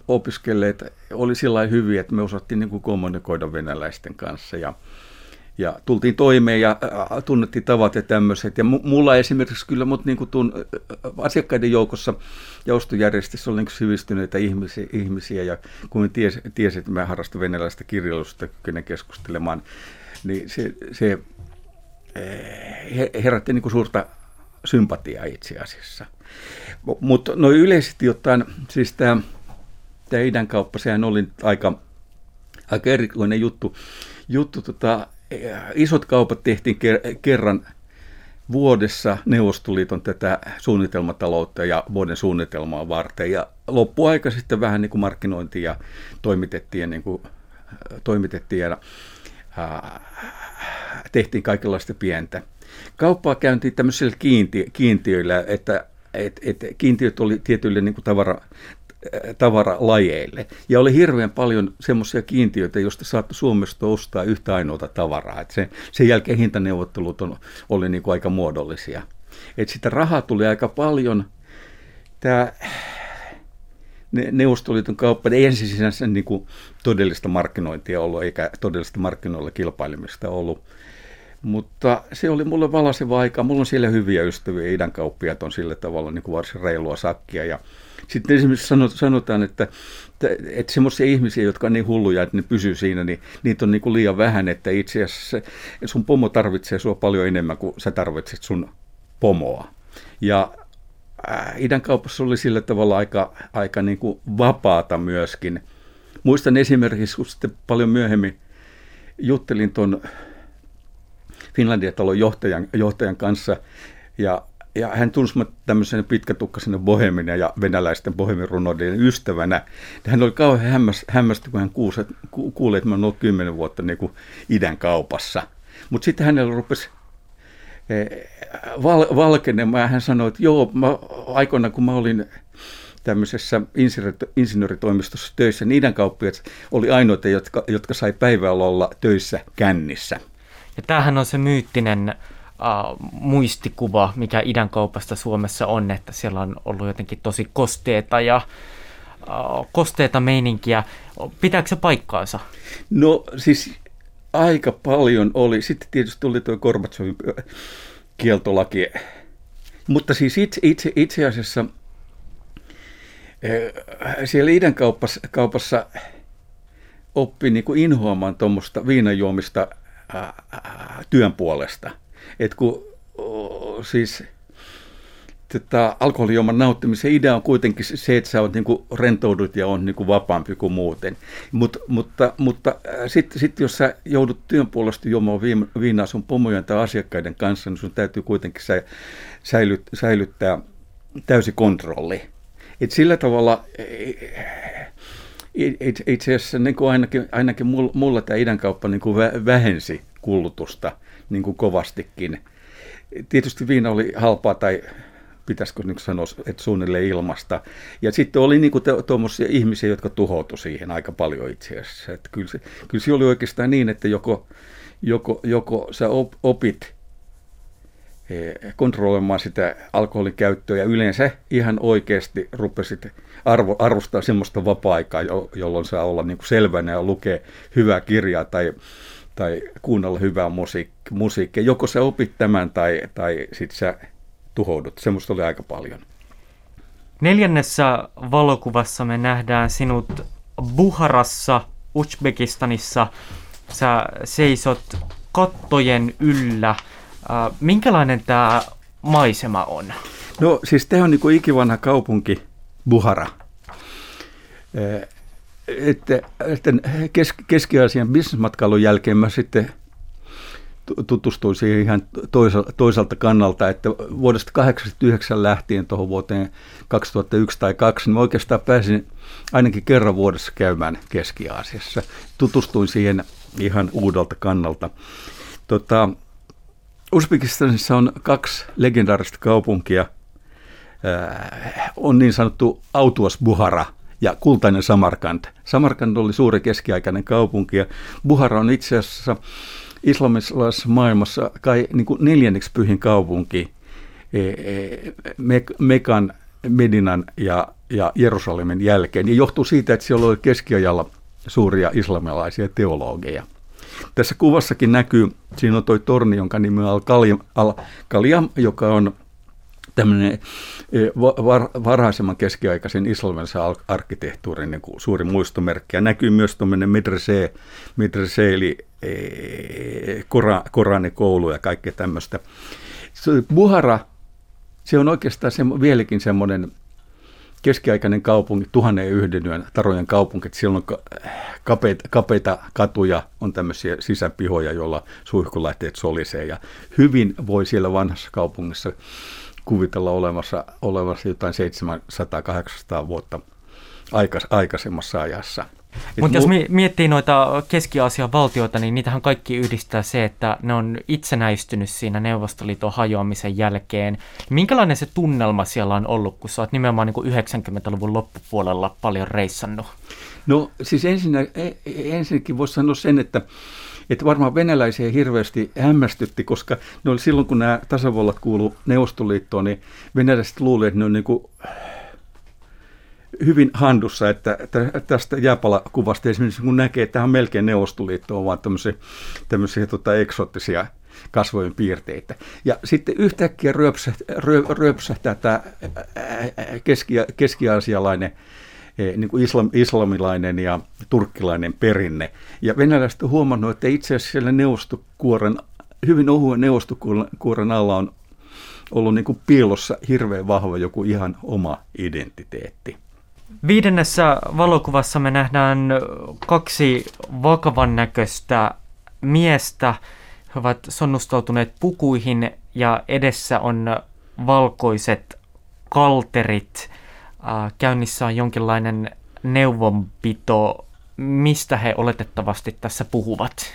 opiskelleet oli sillä hyviä, että me osattiin niin kuin kommunikoida venäläisten kanssa ja ja tultiin toimeen ja tunnettiin tavat ja tämmöiset. Ja mulla esimerkiksi kyllä mut niin kuin tuun, asiakkaiden joukossa ja ostojärjestössä oli niin syvistyneitä ihmisiä, ihmisiä ja kun ties, tiesin, että mä harrastan venäläistä kirjallisuutta kykenen keskustelemaan, niin se, se herätti niin kuin suurta sympatiaa itse asiassa. Mutta no yleisesti ottaen, siis tämä idän kauppa, sehän oli aika, aika erikoinen juttu. juttu tota, isot kaupat tehtiin kerran vuodessa Neuvostoliiton tätä suunnitelmataloutta ja vuoden suunnitelmaa varten. Ja loppuaika sitten vähän niin kuin markkinointiin ja toimitettiin, niin kuin, toimitettiin ja ää, tehtiin kaikenlaista pientä. Kauppaa käyntiin tämmöisillä kiinti, kiintiöillä, että et, et kiintiöt oli tietyille niin kuin tavara, tavaralajeille. Ja oli hirveän paljon semmoisia kiintiöitä, joista saattoi Suomesta ostaa yhtä ainoata tavaraa. Et se, sen jälkeen hintaneuvottelut on, oli niin kuin aika muodollisia. Et sitä rahaa tuli aika paljon. Tämä Neuvostoliiton kauppa ei ensin sinänsä niin kuin todellista markkinointia ollut, eikä todellista markkinoilla kilpailemista ollut. Mutta se oli mulle valaseva aika. Mulla on siellä hyviä ystäviä, idän kauppiaat on sillä tavalla niin kuin varsin reilua sakkia. Ja sitten esimerkiksi sanotaan, että, että, että semmoisia ihmisiä, jotka on niin hulluja, että ne pysyy siinä, niin niitä on niin kuin liian vähän, että itse asiassa sun pomo tarvitsee sua paljon enemmän kuin sä tarvitset sun pomoa. Ja äh, idän kaupassa oli sillä tavalla aika, aika niin kuin vapaata myöskin. Muistan esimerkiksi, kun sitten paljon myöhemmin juttelin tuon Finlandia-talon johtajan, johtajan kanssa, ja ja hän tunsi tämmöisenä pitkätukkaisena bohemina ja venäläisten bohemirunoiden ystävänä. Hän oli kauhean hämmäs, hämmästy, kun hän kuuli, kuuli, että mä olen ollut kymmenen vuotta niin kuin idän kaupassa. Mutta sitten hänellä rupesi eh, val, valkenemaan hän sanoi, että joo, mä, aikoina kun mä olin tämmöisessä insinööritoimistossa töissä, niiden kauppiat oli ainoita, jotka, jotka sai päivällä olla töissä kännissä. Ja tämähän on se myyttinen muistikuva, mikä idän kaupasta Suomessa on, että siellä on ollut jotenkin tosi kosteeta ja kosteeta meininkiä. Pitääkö se paikkaansa? No siis aika paljon oli. Sitten tietysti tuli tuo Gorbatsovin kieltolaki. Mutta siis itse, itse, itse asiassa siellä idän kaupassa, kaupassa oppi niin kuin inhoamaan tuommoista viinajuomista työn puolesta. Et kun siis tota, alkoholijuoman nauttimisen idea on kuitenkin se, että sä oot, niin rentoudut ja on niin kuin, vapaampi kuin muuten. Mut, mutta mutta sitten sit jos sä joudut työn puolesta juomaan viinaa sun pomojen tai asiakkaiden kanssa, niin sun täytyy kuitenkin sä, säilyt, säilyttää täysi kontrolli. Et sillä tavalla itse asiassa niin kuin ainakin, ainakin mulla tämä idänkauppa niin kuin vähensi kulutusta niin kuin kovastikin. Tietysti viina oli halpaa tai pitäisikö nyt sanoa, että suunnilleen ilmasta. Ja sitten oli niin tuommoisia ihmisiä, jotka tuhoutu siihen aika paljon itse asiassa. Että kyllä, se, kyllä se oli oikeastaan niin, että joko, joko, joko sä opit Eh, kontrolloimaan sitä alkoholin käyttöä ja yleensä ihan oikeasti rupesit arvo, arvostaa semmoista vapaa-aikaa, jolloin saa olla niin kuin selvänä ja lukea hyvää kirjaa tai, tai kuunnella hyvää musiik- musiikkia. Joko sä opit tämän tai, tai sitten sä tuhoudut. Semmoista oli aika paljon. Neljännessä valokuvassa me nähdään sinut Buharassa, Uzbekistanissa. Sä seisot kattojen yllä – Äh, minkälainen tämä maisema on? No siis tämä on niin ikivanha kaupunki Buhara. Että, että Keski-Aasian bisnesmatkailun jälkeen mä sitten tutustuin siihen ihan toiselta kannalta, että vuodesta 1989 lähtien tuohon vuoteen 2001 tai 2002, niin oikeastaan pääsin ainakin kerran vuodessa käymään Keski-Aasiassa. Tutustuin siihen ihan uudelta kannalta. Tota, Uzbekistanissa on kaksi legendaarista kaupunkia. On niin sanottu Autuas Buhara ja kultainen Samarkand. Samarkand oli suuri keskiaikainen kaupunki ja Buhara on itse asiassa islamilaisessa maailmassa kai niin kuin neljänneksi pyhin kaupunki e, e, Mekan, Medinan ja, ja Jerusalemin jälkeen. Ja johtuu siitä, että siellä oli keskiajalla suuria islamilaisia teologeja. Tässä kuvassakin näkyy, siinä on toi torni, jonka nimi on Al-Kaliam, Al joka on tämmöinen var, varhaisemman keskiaikaisen islamisen arkkitehtuurin niin kuin suuri muistomerkki. Ja näkyy myös tuommoinen medrese, medrese eli e, kora, Koranikoulu ja kaikkea tämmöistä. Buhara, se on oikeastaan se, vieläkin semmoinen keskiaikainen kaupunki, tuhannen yhden yön tarojen kaupunki, siellä on kapeita, kapeita katuja, on tämmöisiä sisäpihoja, joilla suihkulähteet solisee ja hyvin voi siellä vanhassa kaupungissa kuvitella olemassa, olemassa jotain 700-800 vuotta aikas, aikaisemmassa ajassa. Mutta jos miettii noita Keski-Aasian valtioita, niin niitähän kaikki yhdistää se, että ne on itsenäistynyt siinä Neuvostoliiton hajoamisen jälkeen. Minkälainen se tunnelma siellä on ollut, kun sä oot nimenomaan niin 90-luvun loppupuolella paljon reissannut? No siis ensinnä, e, ensinnäkin voisi sanoa sen, että että varmaan venäläisiä hirveästi hämmästytti, koska ne oli silloin, kun nämä tasavallat kuulu Neuvostoliittoon, niin venäläiset luulivat, että ne on niin kuin hyvin handussa, että tästä jääpalakuvasta esimerkiksi kun näkee, että tämä on melkein Neuvostoliitto, on vaan tämmöisiä, tämmöisiä tota, eksoottisia kasvojen piirteitä. Ja sitten yhtäkkiä ryöpsähtää, ryöpsähtää tämä keski, keski-aasialainen e, niin kuin islam, islamilainen ja turkkilainen perinne. Ja venäläiset on huomannut, että itse asiassa siellä neuvostokuoren, hyvin ohuen neuvostokuoren alla on ollut niin kuin piilossa hirveän vahva joku ihan oma identiteetti. Viidennessä valokuvassa me nähdään kaksi vakavan näköistä miestä. He ovat sonnustautuneet pukuihin ja edessä on valkoiset kalterit. Käynnissä on jonkinlainen neuvonpito. Mistä he oletettavasti tässä puhuvat?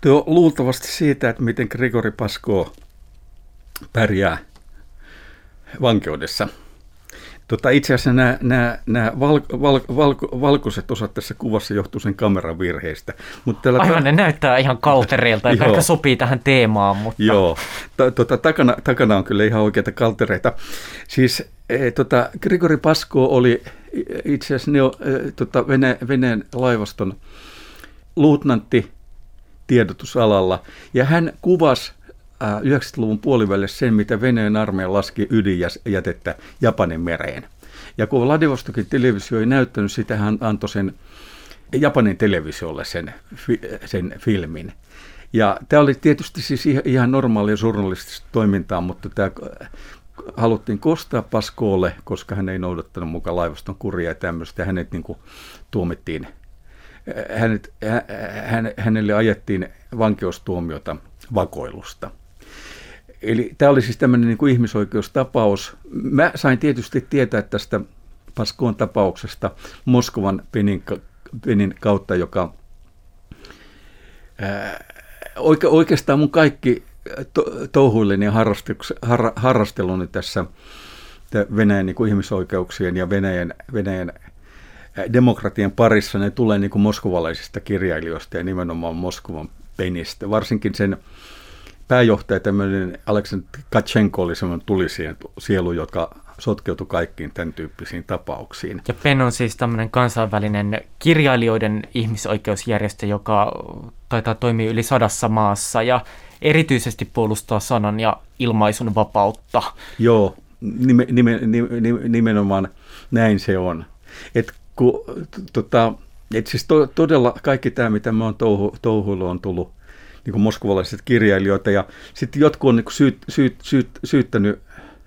Tuo luultavasti siitä, että miten Grigori Pasko pärjää vankeudessa – Tota, itse asiassa nämä, nämä, nämä val, val, val, valkoiset osat tässä kuvassa johtuu sen kameran virheistä. Mutta tällä Aivan, ta- ne näyttää ihan kaltereilta, joka ehkä sopii tähän teemaan. Mutta... Joo, ta, tota, takana, takana on kyllä ihan oikeita kaltereita. Siis e, tota, Grigori Pasko oli itse asiassa neo, e, tota, Vene, Venäjän laivaston luutnantti tiedotusalalla, ja hän kuvasi 90-luvun puolivälissä sen, mitä Venäjän armeija laski ydinjätettä Japanin mereen. Ja kun Vladivostokin televisio ei näyttänyt sitä, hän antoi sen Japanin televisiolle sen, sen filmin. Ja tämä oli tietysti siis ihan normaalia journalistista toimintaa, mutta tämä haluttiin kostaa Paskoolle, koska hän ei noudattanut mukaan laivaston kuria ja tämmöistä. Hänet niin kuin tuomittiin, hänet, hän, hänelle ajettiin vankeustuomiota vakoilusta. Eli tämä oli siis tämmöinen niin kuin ihmisoikeustapaus. Mä sain tietysti tietää tästä Paskoon tapauksesta Moskovan penin, penin kautta, joka ää, oike, oikeastaan mun kaikki touhuilleni ja har, harrasteluni tässä Venäjän niin kuin ihmisoikeuksien ja Venäjän, Venäjän demokratian parissa, ne tulee niin kuin moskovalaisista kirjailijoista ja nimenomaan Moskovan penistä. Varsinkin sen pääjohtaja, tämmöinen Aleksandr Katchenko oli semmoinen tulisien sielu, joka sotkeutui kaikkiin tämän tyyppisiin tapauksiin. Ja PEN on siis tämmöinen kansainvälinen kirjailijoiden ihmisoikeusjärjestö, joka taitaa toimia yli sadassa maassa ja erityisesti puolustaa sanan ja ilmaisun vapautta. Joo, nime, nime, nime, nimenomaan näin se on. Et kun, tota, et siis to, todella kaikki tämä, mitä mä oon touhu, touhuillut, on tullut niin kuin moskovalaiset kirjailijoita. Ja sitten jotkut on niin syyt, syyt, syyt, syyttänyt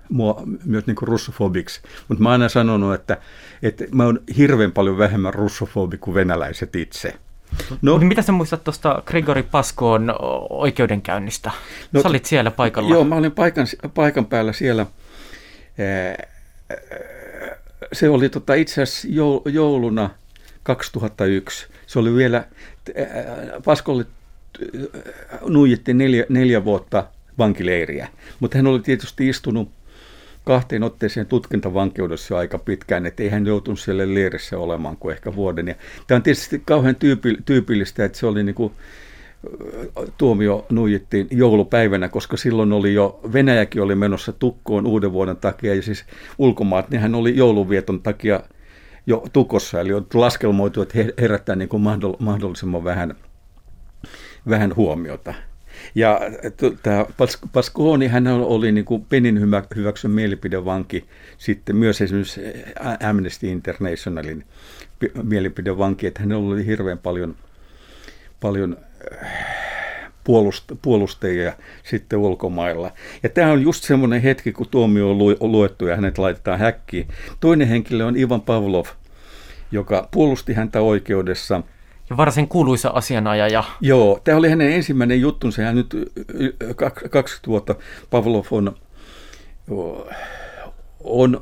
mua myös niin kuin russofobiksi. Mutta mä oon aina sanonut, että, että mä oon hirveän paljon vähemmän russofobi kuin venäläiset itse. No, Mutta mitä sä muistat tuosta Grigori Paskoon oikeudenkäynnistä? No, sä olit siellä paikalla. Joo, mä olin paikan, paikan päällä siellä. Se oli tota itse asiassa jouluna 2001. Se oli vielä, Paskolle nuijittiin neljä, neljä vuotta vankileiriä, mutta hän oli tietysti istunut kahteen otteeseen tutkintavankeudessa aika pitkään, että ei hän joutunut siellä leirissä olemaan kuin ehkä vuoden. Ja tämä on tietysti kauhean tyypillistä, että se oli niin kuin, tuomio nuijittiin joulupäivänä, koska silloin oli jo, Venäjäkin oli menossa tukkoon uuden vuoden takia, ja siis ulkomaat, niin hän oli jouluvieton takia jo tukossa, eli on laskelmoitu, että herättää niin kuin mahdollisimman vähän, vähän huomiota. Ja tämä Pasconi, hän oli niin kuin Penin hyväksyn mielipidevanki, sitten myös esimerkiksi Amnesty Internationalin mielipidevanki, että hän oli hirveän paljon, paljon puolustajia sitten ulkomailla. Ja tämä on just semmoinen hetki, kun tuomio on luettu ja hänet laitetaan häkkiin. Toinen henkilö on Ivan Pavlov, joka puolusti häntä oikeudessa. Ja varsin kuuluisa asianajaja. Joo, tämä oli hänen ensimmäinen juttunsa. Hän nyt 20 vuotta Pavlov on, on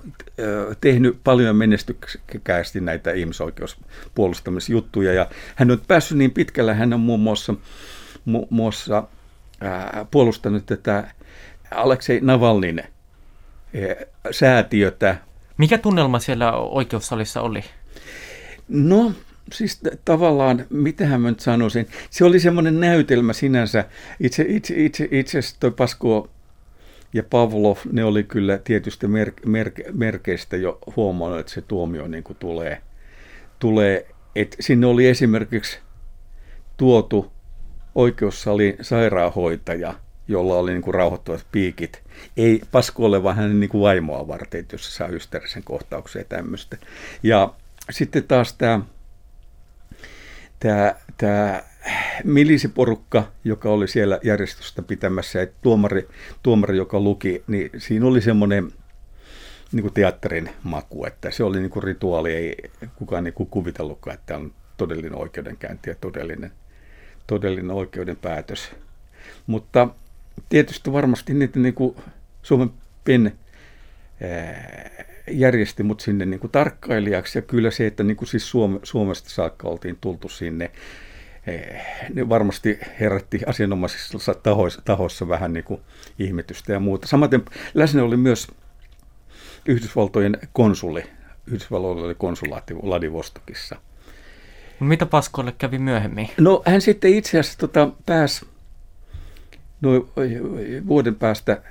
tehnyt paljon menestyksekkäästi näitä ihmisoikeuspuolustamisjuttuja. Ja hän on päässyt niin pitkällä, hän on muun muassa mu- muassa ää, puolustanut tätä Aleksei Navalnin ää, säätiötä. Mikä tunnelma siellä oikeussalissa oli? No, siis tavallaan, mitähän mä nyt sanoisin, se oli semmoinen näytelmä sinänsä. Itse, itse, itse, itse asiassa toi Pasko ja Pavlov, ne oli kyllä tietysti mer, mer, merkeistä jo huomannut, että se tuomio niin kuin tulee. tulee. Et sinne oli esimerkiksi tuotu oikeussalin sairaanhoitaja, jolla oli niin kuin rauhoittavat piikit. Ei Paskolle, vaan hänen niin kuin vaimoa varten, jos saa hysteerisen kohtauksen ja tämmöistä. Ja sitten taas tämä, tämä, tämä milisiporukka, joka oli siellä järjestystä pitämässä, ja tuomari, tuomari, joka luki, niin siinä oli semmoinen niin kuin teatterin maku, että se oli niin kuin rituaali, ei kukaan niin kuin kuvitellutkaan, että on todellinen oikeudenkäynti ja todellinen todellinen oikeuden päätös. Mutta tietysti varmasti niitä niin kuin Suomen PEN järjesti mut sinne niin kuin tarkkailijaksi ja kyllä se, että niin kuin siis Suome, Suomesta saakka oltiin tultu sinne, ne varmasti herätti asianomaisissa tahoissa, tahoissa vähän niin kuin ihmetystä ja muuta. Samaten läsnä oli myös Yhdysvaltojen konsuli. Yhdysvalloilla oli konsulaatti Vladivostokissa. Mitä Paskolle kävi myöhemmin? No hän sitten itse asiassa tota, pääsi no, vuoden päästä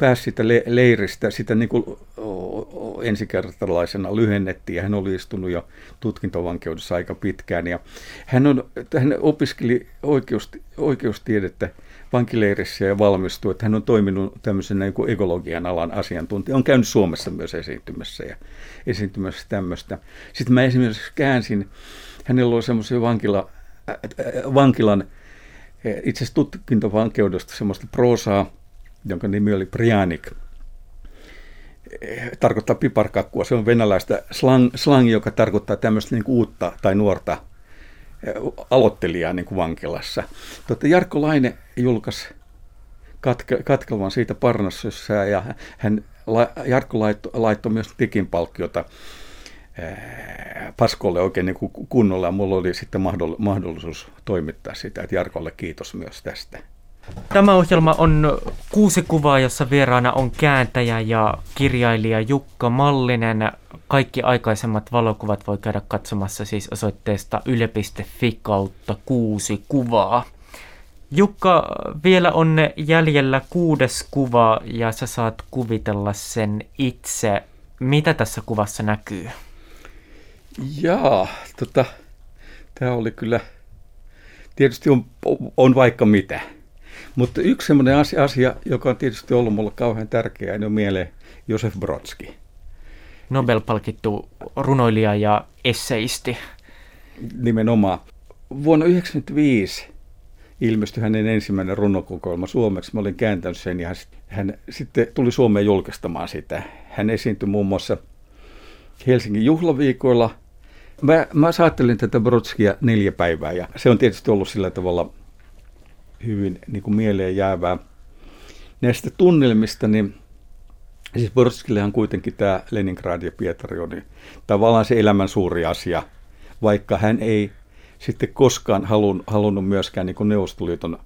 pääsi sitä leiristä, sitä niin kuin ensikertalaisena lyhennettiin ja hän oli istunut jo tutkintovankeudessa aika pitkään. Ja hän, on, hän opiskeli oikeusti, oikeustiedettä vankileirissä ja valmistui, että hän on toiminut tämmöisenä niin ekologian alan asiantuntija. On käynyt Suomessa myös esiintymässä ja esiintymässä tämmöistä. Sitten mä esimerkiksi käänsin, hänellä oli semmoisen vankila, äh, vankilan itse asiassa tutkintovankeudesta semmoista proosaa, jonka nimi oli Prianik. Tarkoittaa piparkakkua. Se on venäläistä slang, slang joka tarkoittaa tämmöistä niin uutta tai nuorta aloittelijaa niin kuin vankilassa. Totta, Jarkko Laine julkaisi katke, katkelman siitä Parnassossa ja hän, Jarkko laittoi, laittoi myös palkkiota Paskolle oikein niin kunnolla ja mulla oli sitten mahdollisuus toimittaa sitä, että Jarkolle kiitos myös tästä. Tämä ohjelma on kuusi kuvaa, jossa vieraana on kääntäjä ja kirjailija Jukka Mallinen. Kaikki aikaisemmat valokuvat voi käydä katsomassa siis osoitteesta yle.fi kautta kuusi kuvaa. Jukka, vielä on jäljellä kuudes kuva ja sä saat kuvitella sen itse. Mitä tässä kuvassa näkyy? Jaa, tota, tämä oli kyllä, tietysti on, on vaikka mitä. Mutta yksi semmoinen asia, asia, joka on tietysti ollut mulle kauhean tärkeä, niin on mieleen Josef Brodski. Nobel-palkittu runoilija ja esseisti. Nimenomaan. Vuonna 1995 ilmestyi hänen ensimmäinen runokokoelma suomeksi. Mä olin kääntänyt sen ja hän, hän sitten tuli Suomeen julkistamaan sitä. Hän esiintyi muun muassa Helsingin juhlaviikoilla. Mä, mä saattelin tätä Brodskia neljä päivää ja se on tietysti ollut sillä tavalla hyvin niin kuin mieleen jäävää. Näistä tunnelmista, niin siis Borskillehan kuitenkin tämä Leningrad ja Pietari on niin tavallaan se elämän suuri asia, vaikka hän ei sitten koskaan halun, halunnut myöskään niin kuin Neuvostoliiton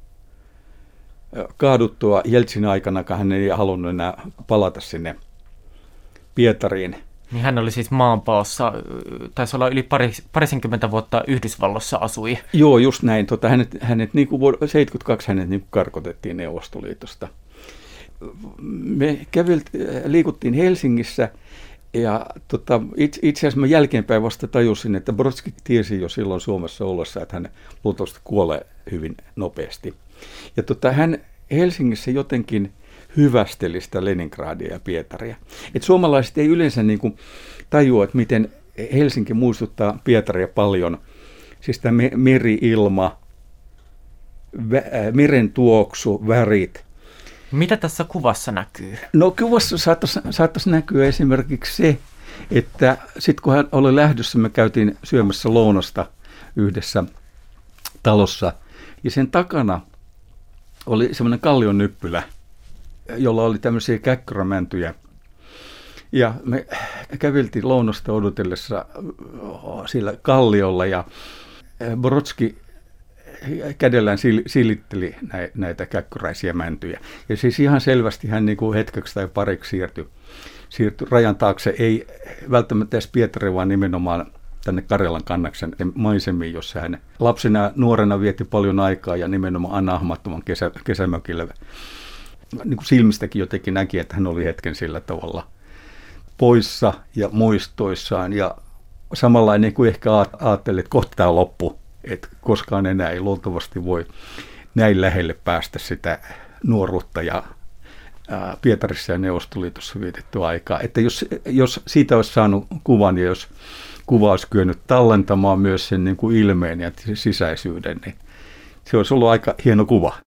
kaaduttua Jeltsin aikana, hän ei halunnut enää palata sinne Pietariin – niin hän oli siis maanpaossa, taisi olla yli paris, parisenkymmentä vuotta Yhdysvalloissa asui. Joo, just näin. Tota, hänet, hänet niin kuin 72 hänet niin kuin karkotettiin Neuvostoliitosta. Me kävelt, liikuttiin Helsingissä ja tota, itse, itse asiassa mä jälkeenpäin vasta tajusin, että Brodski tiesi jo silloin Suomessa ollessa, että hän luultavasti kuolee hyvin nopeasti. Ja tota, hän Helsingissä jotenkin – hyvästeli sitä Leningradia ja Pietaria. Et suomalaiset ei yleensä niin kuin tajua, että miten Helsinki muistuttaa Pietaria paljon. Siis tämä meri-ilma, vä- meren tuoksu, värit. Mitä tässä kuvassa näkyy? No kuvassa saattaisi, saattaisi näkyä esimerkiksi se, että sitten kun hän oli lähdössä, me käytiin syömässä lounasta yhdessä talossa, ja sen takana oli semmoinen kallion nyppylä – jolla oli tämmöisiä käkkörämäntyjä. Ja me käviltiin lounosta odotellessa sillä kalliolla ja Brodski kädellään silitteli näitä käkköräisiä mäntyjä. Ja siis ihan selvästi hän niin kuin hetkeksi tai pariksi siirtyi, siirtyi rajan taakse, ei välttämättä edes Pietari, vaan nimenomaan tänne Karjalan kannaksen maisemiin, jossa hän lapsena nuorena vietti paljon aikaa ja nimenomaan Anna Ahmattoman kesä, kesämökillä niin kuin silmistäkin jotenkin näki, että hän oli hetken sillä tavalla poissa ja muistoissaan. Ja samalla niin kuin ehkä ajattelin, että kohta tämä loppu, että koskaan enää ei luultavasti voi näin lähelle päästä sitä nuoruutta ja Pietarissa ja Neuvostoliitossa vietetty aikaa. Että jos, jos siitä olisi saanut kuvan ja jos kuva olisi kyennyt tallentamaan myös sen niin kuin ilmeen ja sisäisyyden, niin se olisi ollut aika hieno kuva.